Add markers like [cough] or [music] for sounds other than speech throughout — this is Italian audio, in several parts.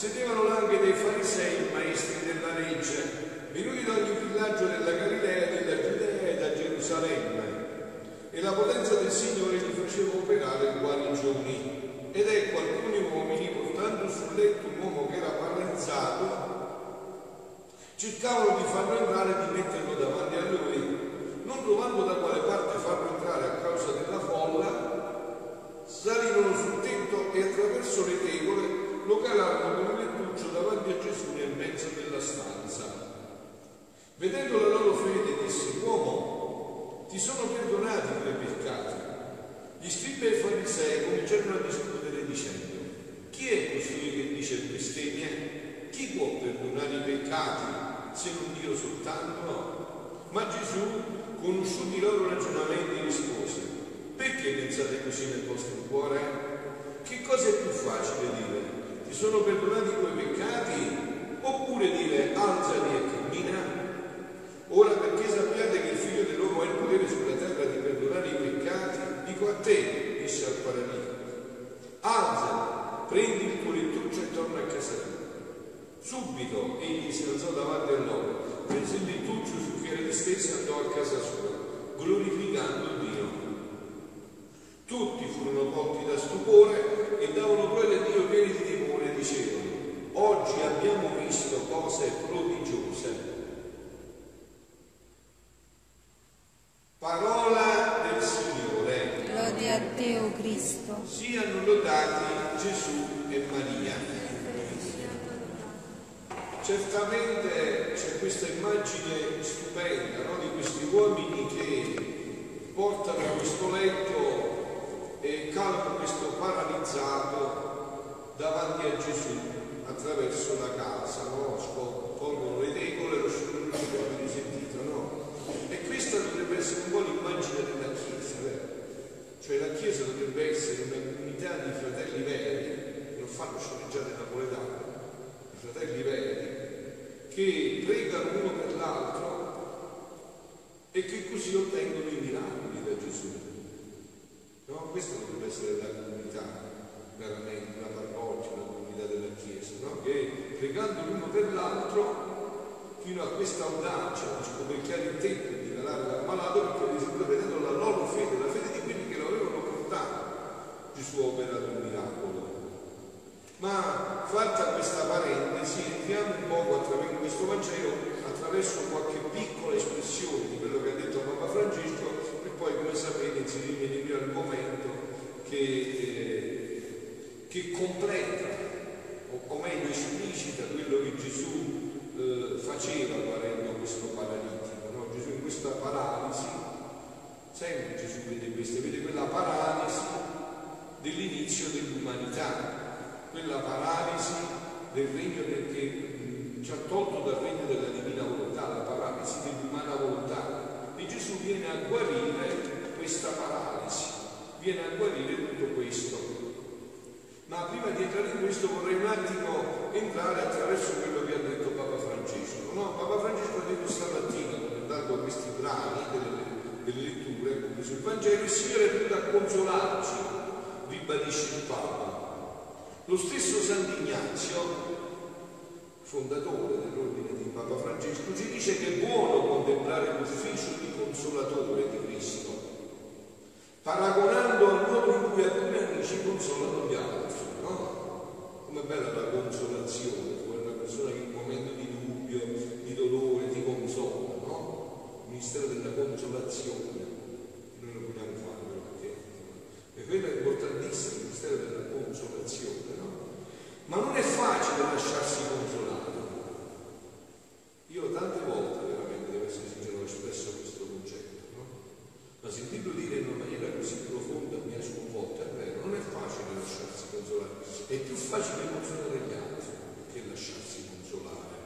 Sedevano là anche dei farisei, maestri della legge, venuti da ogni villaggio della Galilea, della Giudea e da Gerusalemme. E la potenza del Signore gli faceva operare guarigioni. Ed ecco alcuni uomini, portando sul letto un uomo che era paralizzato, cercavano di farlo entrare e di metterlo davanti a lui, non trovando da quale parte farlo entrare a causa della folla, salirono sul tetto e attraverso le tegole lo calarono con un lettuccio davanti a Gesù nel mezzo della stanza. Vedendo la loro fede, disse, uomo, ti sono perdonati i tuoi peccati. Gli scribi e i farisei cominciarono a discutere dicendo, chi è costui che dice bestemmie? Chi può perdonare i peccati se non Dio soltanto? Ma Gesù, conosciuti i loro ragionamenti, rispose, perché pensate così nel vostro cuore? Sono perdonati i tuoi peccati? Oppure dire alzati e cammina? Ora perché sappiate che il figlio dell'uomo ha il potere sulla terra di perdonare i peccati, dico a te, disse al paralitico, alzati, prendi il tuo lettuccio e torna a casa tua. Subito egli si alzò davanti a loro, prese il lettuccio su cui era disteso e andò a casa sua, glorificando Dio. Tutti furono colti da stupore e davano gloria a Dio pieni di timore e dicevano, oggi abbiamo visto cose prodigiose. Parola del Signore. Gloria a te, o Cristo. Siano lodati Gesù e Maria. Certamente c'è questa immagine stupenda no? di questi uomini che portano questo letto e calano questo paralizzato davanti a Gesù attraverso la casa, no? Tolgono le tegole e lo scioglimento avete sentito, no? E questa dovrebbe essere un po' l'immagine della Chiesa, vero? Cioè la Chiesa dovrebbe essere una comunità di fratelli veri, non fanno sceneggiate napoletane, i fratelli veri, che pregano uno per l'altro e che così ottengono i miracoli da Gesù. No? Questa dovrebbe essere la comunità, veramente, la parrocchia, la comunità della Chiesa, no? che pregando l'uno per l'altro fino a questa audacia di scoperchiare il tempo e di calare l'ammalato perché ad esempio vedendo la loro fede, la fede di quelli che lo avevano portato, Gesù ha operato un miracolo. Ma fatta questa parentesi, entriamo un poco attraverso questo Vangelo attraverso qualche piccola espressione di quello che ha detto Papa Francesco e poi, come sapete, inserirmi nel mio argomento che, eh, che completa, o, meglio esplicita quello che Gesù eh, faceva guarendo questo paralitico. No? Gesù in questa paralisi, sempre Gesù vede questa, vede quella paralisi dell'inizio dell'umanità quella paralisi del regno del, che ci ha tolto dal regno della divina volontà, la paralisi dell'umana volontà. E Gesù viene a guarire questa paralisi, viene a guarire tutto questo. Ma prima di entrare in questo vorrei un attimo entrare attraverso quello che ha detto Papa Francesco. No? Papa Francesco ha detto stamattina, commentando questi brani delle, delle letture, compreso il Vangelo, il Signore è venuto a consolarci, ribadisce il Papa. Lo stesso Sant'Ignazio, fondatore dell'ordine di Papa Francesco, ci dice che è buono contemplare l'ufficio di consolatore di Cristo, paragonando al modo in cui alcuni amici consolano gli altri. No? Com'è bella la consolazione, una persona che in un momento di dubbio, di dolore, ti consola, no? Il ministero della consolazione, noi lo vogliamo fare perché e quello è importantissimo, il ministero della consolazione, no? Ma non è facile lasciarsi consolare. Io tante volte, veramente, devo essere sincero, ho espresso questo concetto, no? Ma sentirlo dire in una maniera così profonda mi ha sconvolto, è vero, non è facile lasciarsi consolare, è più facile consolare gli altri che lasciarsi consolare.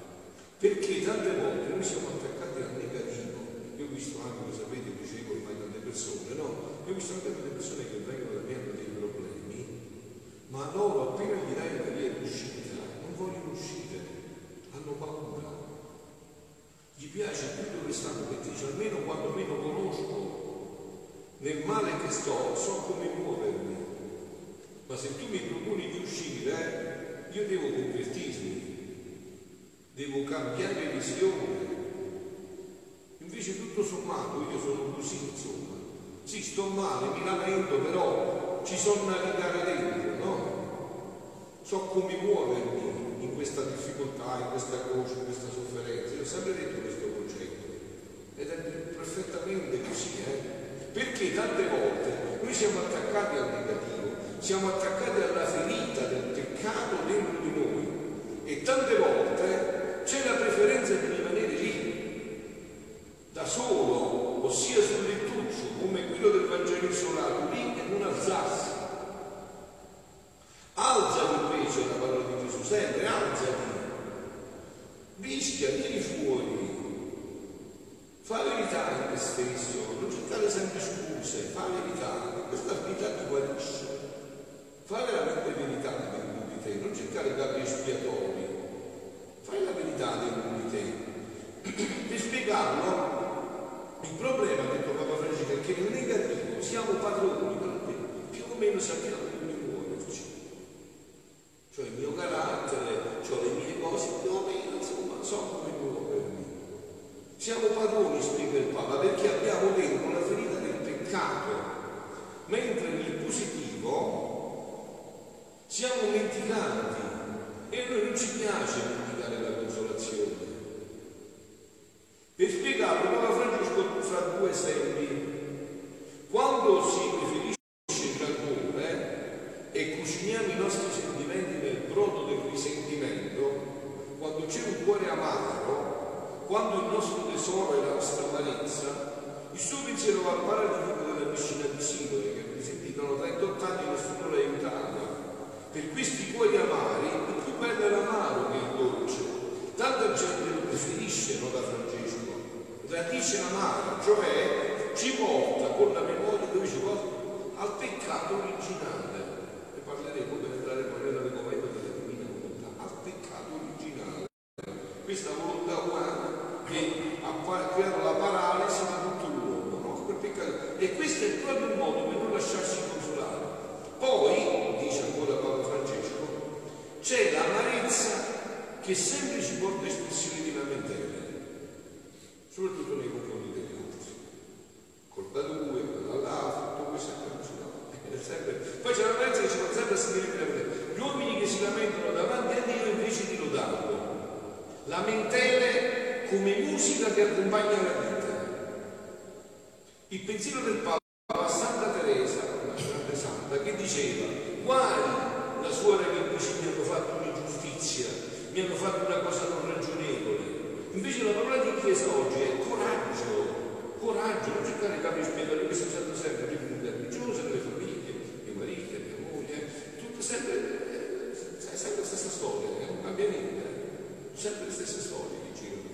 Perché tante volte noi siamo attaccati al negativo. Io ho visto anche, lo sapete, dicevo ormai tante persone, no? Io ho visto anche delle persone che vengono da me hanno dei problemi, ma loro appena gli dai una via d'uscita non vogliono uscire, hanno paura. Gli piace più dove stanno, perché dice almeno quando meno conosco nel male che sto, so come muovermi. Ma se tu mi proponi di uscire, io devo convertirmi, devo cambiare visione. Invece tutto sommato io sono così, insomma. Sì, sto male, mi lamento, però ci una navigare dentro, no? So come muovermi in questa difficoltà, in questa croce, in questa sofferenza. Io ho sempre detto questo concetto. Ed è perfettamente così, eh? Perché tante volte noi siamo attaccati al negativo, siamo attaccati alla ferita del peccato dentro di noi e tante volte c'è la preferenza di rimanere lì, da solo, ossia sul lettuccio, come quello del Vangelo isolato, lì e non alzarsi. Alzati invece la parola di Gesù, sempre alzati, rischia, vieni fuori, Fa verità in te stesso, non cercare sempre scuse, fa verità, questa verità ti guarisce. Fa veramente verità dentro di te, non cercare capi espiatori, fai la verità dentro di te. [clears throat] Per spiegarlo, il problema, detto Papa Francesco, è che nel negativo siamo padroni, o meno sappiamo come muoverci. Cioè il mio carattere, cioè le mie cose, più o meno, insomma, so come muovermi. Siamo padroni, spiega il Papa, perché abbiamo dentro la ferita del peccato, mentre nel positivo siamo menticanti e a noi non ci piace dimenticare la consolazione. Per spiegarlo, Papa Francesco fra due esempi. Quando si riferisce il rancore e cuciniamo i nostri sentimenti nel brodo del risentimento, quando c'è un cuore amaro, quando il nostro tesoro è la nostra amarezza, il suo pensiero va al paradiso della piscina di Sidone, che avete sentito, 38 anni nessuno l'ha aiutato. Per questi cuori amari, il più bello è l'amaro che il dolce. Tanta gente lo preferisce, no, da Francesco. Radice amara, cioè ci porta con la memoria, dove ci porta? Al peccato originale. Ne parleremo per entrare poi nell'argomento della divina volontà, al peccato originale. Questa volontà umana che ha creato la paralisi di tutto l'uomo, no? E questo è proprio un modo per non lasciarsi consolare. Poi, dice ancora Papa Francesco, c'è l'amarezza che sempre ci porta a espressioni di lamentele, soprattutto nei confronti degli altri. Colpa tua, quella là, tutto questo è sempre. Poi c'è l'amarezza che ci porta sempre a sentire di lamentele. Gli uomini che si lamentano davanti a Dio invece di lodarlo. Lamentele come musica che accompagna la vita. Il pensiero del Papa a Santa Teresa, una grande santa, che diceva, guai la suora che invece mi hanno fatto un'ingiustizia, mi hanno fatto una cosa non ragionevole. Invece la parola di Chiesa oggi è coraggio, coraggio, non cercare capi espiatori, questo sempre sempre di comunità religiose, nelle famiglie, mio marito, mia moglie, tutto sempre, eh, sempre la stessa storia, non cambia niente, sempre le stesse storie che girano.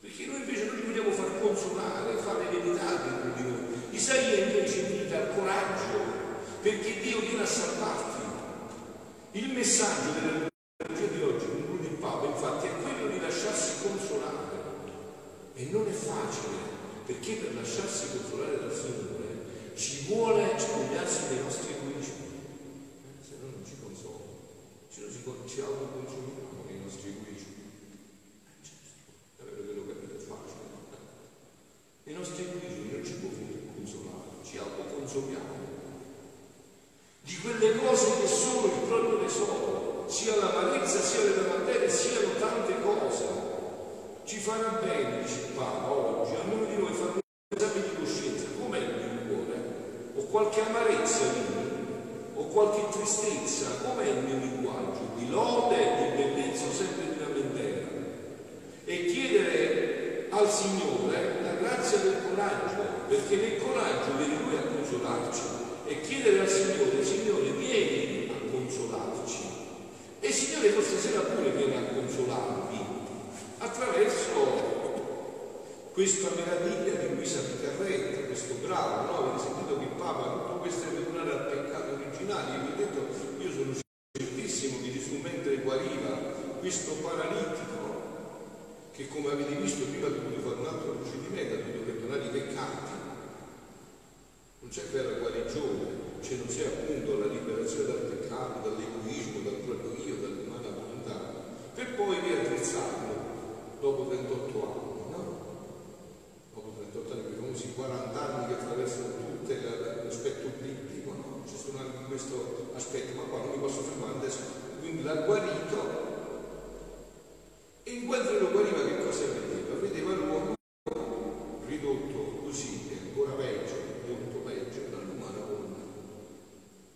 Perché noi invece non li consolare, fare verità dentro di noi. Isaia invece invita al coraggio, perché Dio viene a salvarti. Il messaggio della liturgia di oggi, conclude il Papa, infatti, è quello di lasciarsi consolare. E non è facile, perché per lasciarsi consolare dal Signore ci vuole spogliarsi dei nostri egoismi. Eh, se no non ci consola, ci, ci, ci autoconsumiamo nei nostri egoismi. I nostri equilibri non ci può consolare, ci autoconsoliamo. Di quelle cose che sono il proprio tesoro, sia l'amarezza, sia le lamentele, siano tante cose. Ci farà bene, dice Papa, oggi, a noi di noi fare un esame di coscienza, com'è il mio cuore? Ho qualche amarezza lì? Ho qualche tristezza? Com'è il mio linguaggio? Di lode, di bellezza o sempre di lamentela? E chiedere al Signore grazia del coraggio, perché nel coraggio viene Lui a consolarci e chiedere al Signore, Signore, vieni a consolarci. E Signore questa sera pure viene a consolarvi attraverso questa meraviglia di Luisa Picarretta, questo bravo, no? Avete sentito che Papa tutto questo è per tornare al peccato originale, io vi ho detto, io sono certissimo che Gesù mentre guariva questo paralitico che come avete visto prima ha dovuto fare un altro procedimento, ha dovuto perdonare i peccati. c'è vera guarigione, se non c'è appunto la liberazione dal peccato, dall'egoismo, dal proprio io, dall'umana volontà, per poi riaddrizzarlo dopo 38 anni, no? Dopo 38 anni, perché famosi 40 anni che attraversano tutto l'aspetto biblico, no? Ci sono anche questo aspetto, ma qua non mi posso fermare adesso. Quindi l'ha guarito e in quanto lo guariva che cosa vedeva? Vedeva l'uomo ridotto così, ancora peggio, molto peggio dall'umana volontà.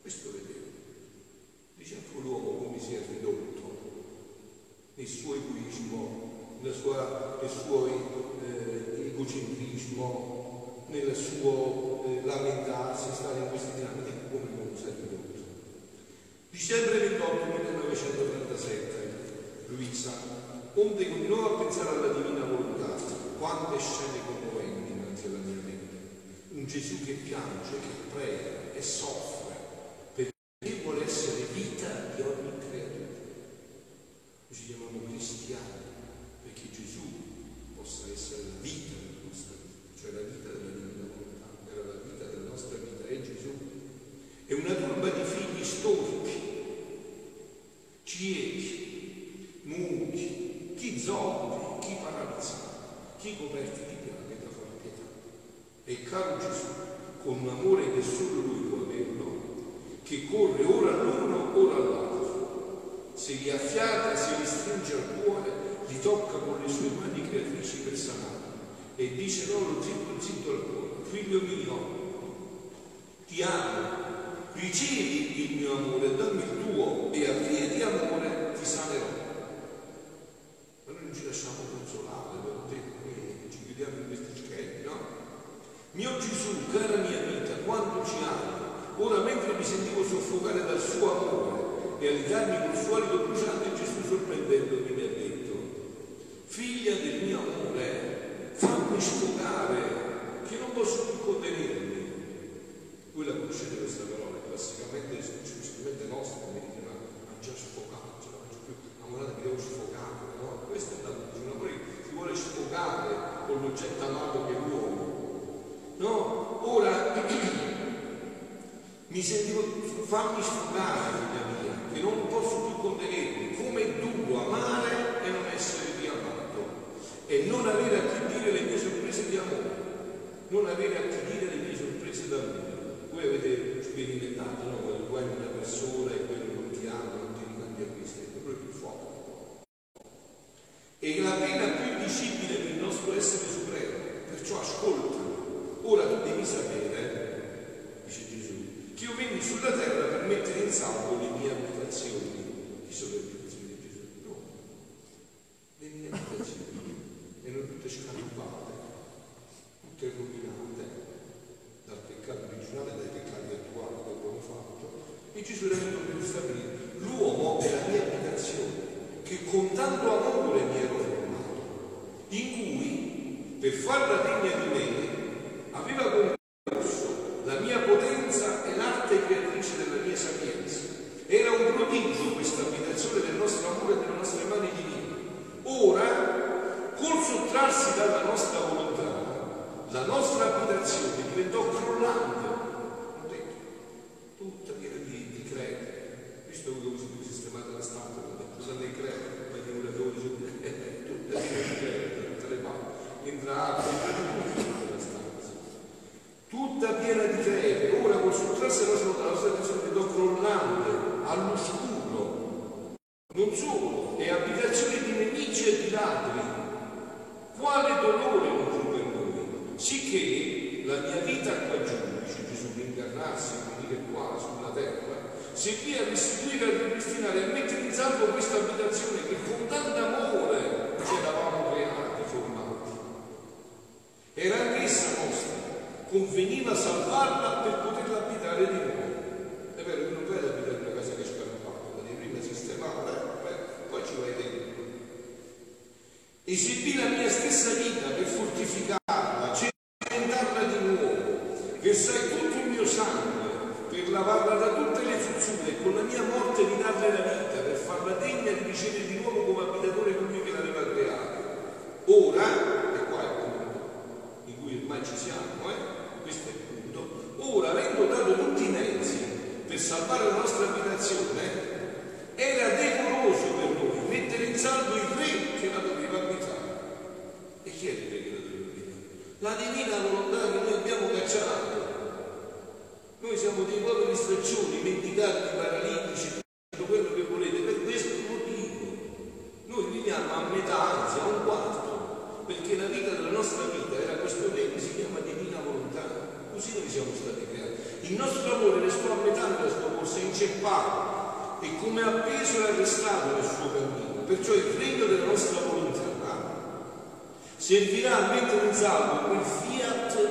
Questo vedeva. Dice anche l'uomo come si è ridotto nel suo egoismo, nel suo, nel suo eh, egocentrismo, nel suo eh, lamentarsi, stare in questi dinamiche come l'uomo si è. Dicembre 28 1937, Luisa, onde continuò a pensare alla divina volontà, quante scene commoventi innanzi alla mia mente. Un Gesù che piange, che prega e soffre, perché vuole essere vita di ogni creatura. Ci chiamiamo cristiani, perché Gesù possa essere la vita della nostra vita, cioè la vita della divina volontà, era la vita della nostra vita, è Gesù. È una turba di figli storici, ciechi, muti, chi zoppi, chi paralizzati, chi coperti di piaghe da far pietà. E caro Gesù, con un amore che solo Lui può averlo, che corre ora all'uno, ora all'altro, se li affiata, se li stringe al cuore, li tocca con le sue mani creatrici per sanare e dice loro zitto zitto al cuore, figlio mio, ti amo, ricevi il mio amore, dammi il tuo e a via di amore ti sanerò. Ma noi non ci lasciamo consolare, noi ci chiudiamo in questi schemi, no? Mio Gesù, cara mia vita, quanto ci ami, ora mentre mi sentivo soffocare dal suo amore e alitarmi col suo alito bruciante, Gesù sorprendendomi mi ha detto, figlia del mio amore, fammi sfogare, che non posso più contenermi. Voi la conoscete questa parola, classicamente, specialmente nostra, come dite, ma ha già sfogato, ce la faccio più, amorata mi devo sfogare, no? Questo è da un amore che si vuole sfogare con l'oggetto amato che è l'uomo. No? Ora mi sentivo, fammi sfogare, figlia mia, che non posso più contenermi, come è duro amare e non essere più amato, e non avere a chi dire le mie sorprese di amore, non avere a chi dire le mie sorprese d'amore. Voi avete sperimentato, no? Quando tu hai una persona e quello non ti ama, non ti ricambia questo, è proprio più forte. E la pena più visibile del nostro essere supremo, perciò ascolta. Ora tu devi sapere, dice Gesù, che io venni sulla terra per mettere in salvo le mie abitazioni. Chi sono le abitazioni di Gesù? No, le mie abitazioni erano tutte scarpate, tutte rovinate dal peccato originale, dai peccati attuali che abbiamo fatto. E Gesù era venuto per stabilire l'uomo è la mia abitazione, che con tanto amore mi ero formato, in cui, per farla degna di me, aveva concorso la mia potenza e l'arte creatrice della mia sapienza. Era un prodigio questa abitazione del nostro amore e delle nostre mani divine. Ora, col sottrarsi dalla nostra volontà, la nostra abitazione diventò crollante. Ho detto, tutta piena di, di crepe. Visto come si è sistemata la stanza, usando i crepe, poi i muratori, tutta piena di crepe da tutte le parti. Entra acqua, entra di tutto nella stanza. Tutta piena di crepe. Ora col sottrarsi dalla nostra, la nostra abitazione diventò crollante, all'oscuro. Non solo, è abitazione di nemici e di ladri. Quale dolore non fu per noi, sicché la mia vita qua giù, dice Gesù, per incarnarsi, venire qua sulla terra, servì a restituire, a ripristinare, a mettere in salvo questa abitazione che con tanto amore ci eravamo creati, formati. Era anch'essa nostra, conveniva salvarla per poterla abitare di nuovo. È vero, tu non vai ad abitare in una casa che è scarpata, la devi prima sistemare, eh, poi ci vai dentro. Esibì la mia stessa vita per fortificarla, cementarla di nuovo, versai tutto il mio sangue per lavarla da tutte le fuzzure e con la mia morte ridarle la vita, per farla degna di ricevere di nuovo come abitatore colui che l'aveva creata. Ora, e qua è il punto in cui ormai ci siamo, eh? questo è il punto, ora come appeso e arrestato nel suo cammino. Perciò il regno della nostra volontà servirà a mettere in salvo quel fiat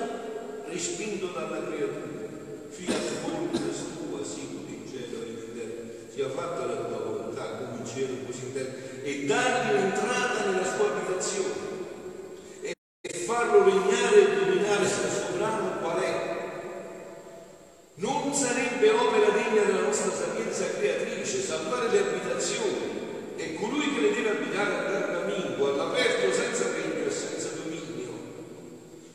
respinto dalla creatura. Fiat voluntas tua, sicut in cielo e in terra, sia fatta la tua volontà come in cielo così in terra, e dargli l'entrata nella sua abitazione e farlo regnare e dominare sul sovrano qual è. Non sarebbe opera degna della nostra sapienza creatrice salvare le abitazioni e colui che le deve abitare a Gardamingo all'aperto senza regno e senza dominio.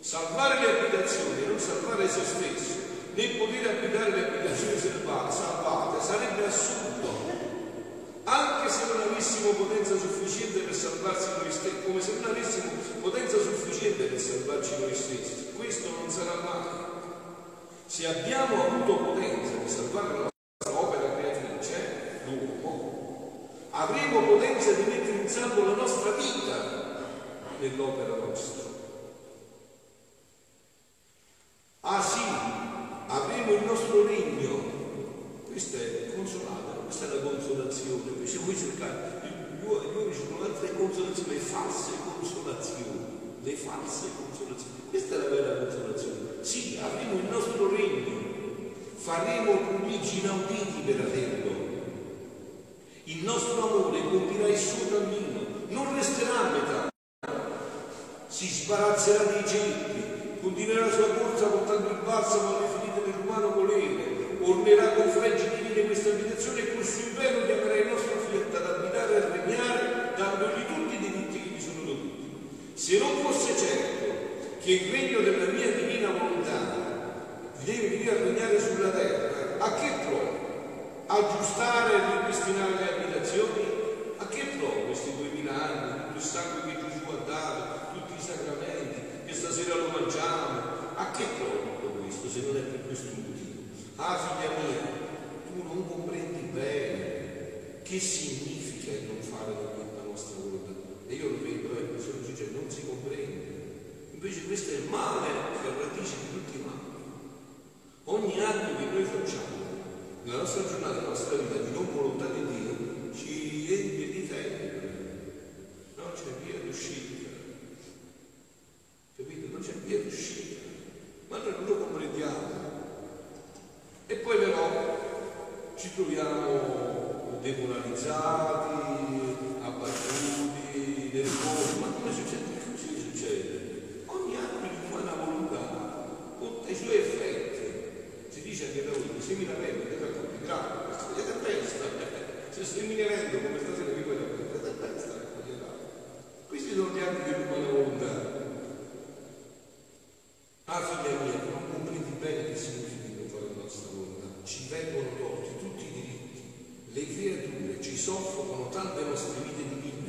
Salvare le abitazioni e non salvare se stesso, né poter abitare le abitazioni salvate sarebbe assurdo anche se non avessimo potenza sufficiente per salvarsi noi stessi, come se non avessimo potenza sufficiente per salvarci noi stessi, questo non sarà mai. Se abbiamo avuto potenza di salvare la nostra opera l'uomo, avremo potenza di mettere in salvo la nostra vita nell'opera nostra. Ah sì, avremo il nostro regno. Questa è consolata, questa è la consolazione. Invece voi cercate, gli uomini sono altre consolazioni, le false consolazioni, le false consolazioni. Questa è la vera consolazione. Sì, avremo il nostro regno, faremo prodigi inauditi per averlo. Il nostro amore compirà il suo cammino, non resterà a metà. Si sbarazzerà dei ceppi, continuerà la sua corsa portando il balsamo alle ferite dell'umano volere, ornerà con fregi divine questa abitazione e col suo inverno chiamerà il nostro fiat ad abitare e a regnare, dandogli tutti i diritti che gli sono dovuti. Se non fosse certo che il regno della mia divina volontà deve venire a regnare sulla terra, a che pro? Aggiustare e ripristinare le abitazioni? A che pro questi duemila anni, tutto il sangue che Gesù ha dato, tutti i sacramenti, che stasera lo mangiamo? A che pro tutto questo se non è per questo motivo? Ah figlia mia, tu non comprendi bene che significa il non fare la nostra volontà. E io lo vedo, eh, sono sincero, non si comprende. Invece questo è il male che è radice di tutti i mali. Ogni atto che noi facciamo nella nostra giornata, nella nostra vita di non volontà di Dio, ci riempie di tenebre. Non c'è via d'uscita. Capite? Non c'è via d'uscita. Ma noi non lo comprendiamo. E poi però ci troviamo demoralizzati, abbattuti, nervosi. Ma come succede? Così succede. Ogni atto di umana volontà porta i suoi effetti. Si dice anche da voi, seminamento, che è complicato, questo è testa. Se seminamento come stasera vi voglio dire, è testa, questi sono gli atti dell'umana volontà. Ah, figlia mia, tu non comprendi bene che significa non fare la nostra volontà. Ci vengono tolti tutti i diritti. Le creature ci soffocano tante nostre vite divine.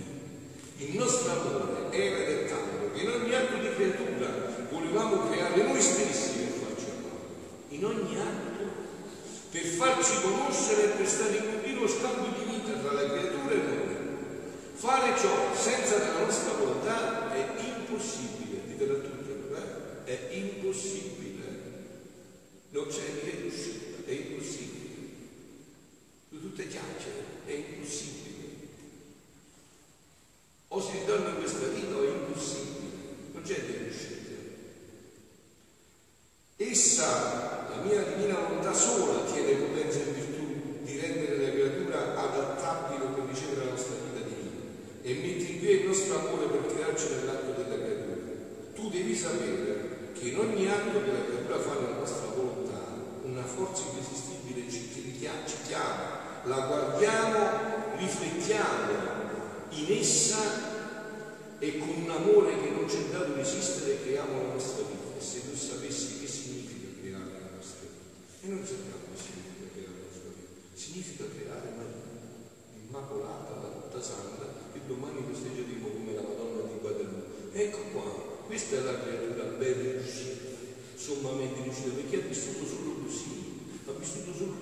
Il nostro amore era è tanto che in ogni atto di creatura volevamo creare noi stessi per farci amare. In ogni atto, per farci conoscere e per stare in continuo scambio di vita tra la creatura e noi. Fare ciò senza la nostra volontà è impossibile, ditela tutti, eh? è impossibile. Non c'è via d'uscita, è impossibile. Su tutte chiacchiere, è impossibile. O si ritorna in questa vita o è impossibile, non c'è via d'uscita. Essa, la mia divina volontà sola, tiene potenza e virtù di rendere la creatura adattabile per ricevere la nostra vita divina e metti in via il nostro amore per crearci nell'atto della creatura. Tu devi sapere che in ogni atto che la creatura fa nella nostra volontà, una forza irresistibile ci ci chiama, la guardiamo, riflettiamo in essa e con un amore che non c'è dato di esistere creiamo la nostra vita. E se tu sapessi che significa creare la nostra vita, e non sappiamo che significa creare la nostra vita, significa creare Maria, immacolata, la tutta santa, che domani festeggeremo come la Madonna di Guadalupe. Ecco qua, questa è la creatura ben riuscita, sommamente riuscita, perché ha vissuto solo così, ha vissuto solo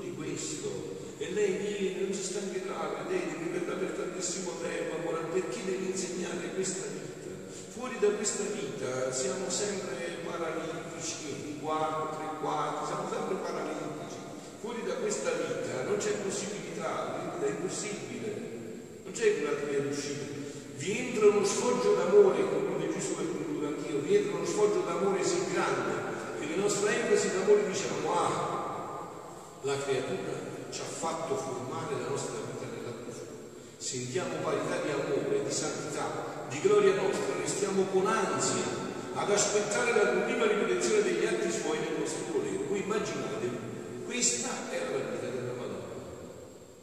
questo. E lei viene, non si stancherà, vedete, ripeterà per tantissimo tempo, amore, perché deve insegnare questa vita. Fuori da questa vita siamo sempre paralitici, un quarto, tre quarti, siamo sempre paralitici. Fuori da questa vita non c'è possibilità è impossibile, non c'è una via d'uscita. Vi entra uno sfoggio d'amore, come Gesù e concludo anch'io, vi entra uno sfoggio d'amore sì grande, che le nostre enfasi d'amore diciamo, ah, la creatura ci ha fatto formare la nostra vita nella tua Sentiamo parità di amore, di santità, di gloria nostra, restiamo con ansia ad aspettare la prima ripetizione degli atti suoi nel nostro volere. Voi immaginate, questa era la vita della Madonna,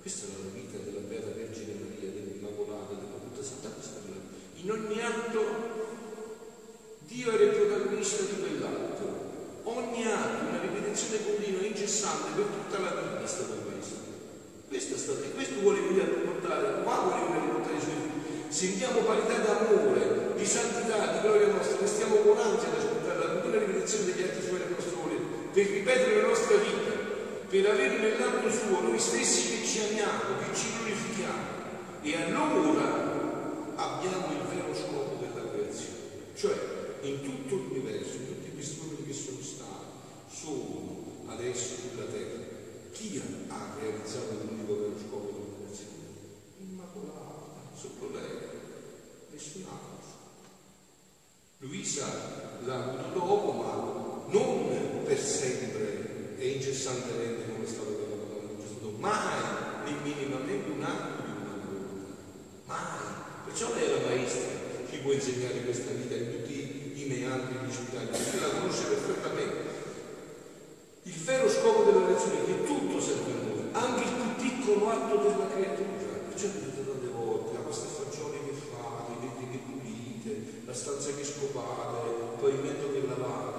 questa era la vita della Beata Vergine Maria, dell'Immacolata, della Tutta Santa Cristola. In ogni atto Dio era il protagonista di quell'atto. Ogni atto, una ripetizione continua e incessante per tutta la vita è stato questo. Questo, è stato, questo vuole venire a portare, qua vuole venire a portare i suoi figli. Sentiamo parità d'amore, di santità, di gloria nostra, che stiamo con ansia ad ascoltare la continua ripetizione degli atti suoi del nostro volere, per ripetere la nostra vita, per avere nell'atto suo noi stessi che ci amiamo, che ci glorifichiamo. E allora abbiamo il vero scopo della creazione, cioè in tutto l'universo, in tutti questi uomini che sono stati, sono adesso sulla terra, chi ha realizzato l'unico vero scopo creazione? Immacolata, sotto lei, nessun altro. Luisa l'ha avuto dopo, ma non per sempre e incessantemente come è stato Madonna di Gesù, mai, minimamente un atto di una volontà, mai. Perciò lei è la maestra, ci può insegnare questa vita in tutti i meandri di città, la conosce perfettamente. Il vero scopo della lezione è che tutto serve a noi, anche il più piccolo atto della creatura. Perciò vedete tante volte, a queste fagioli che fate, i vetri che pulite, la stanza che scopate, il pavimento che lavate,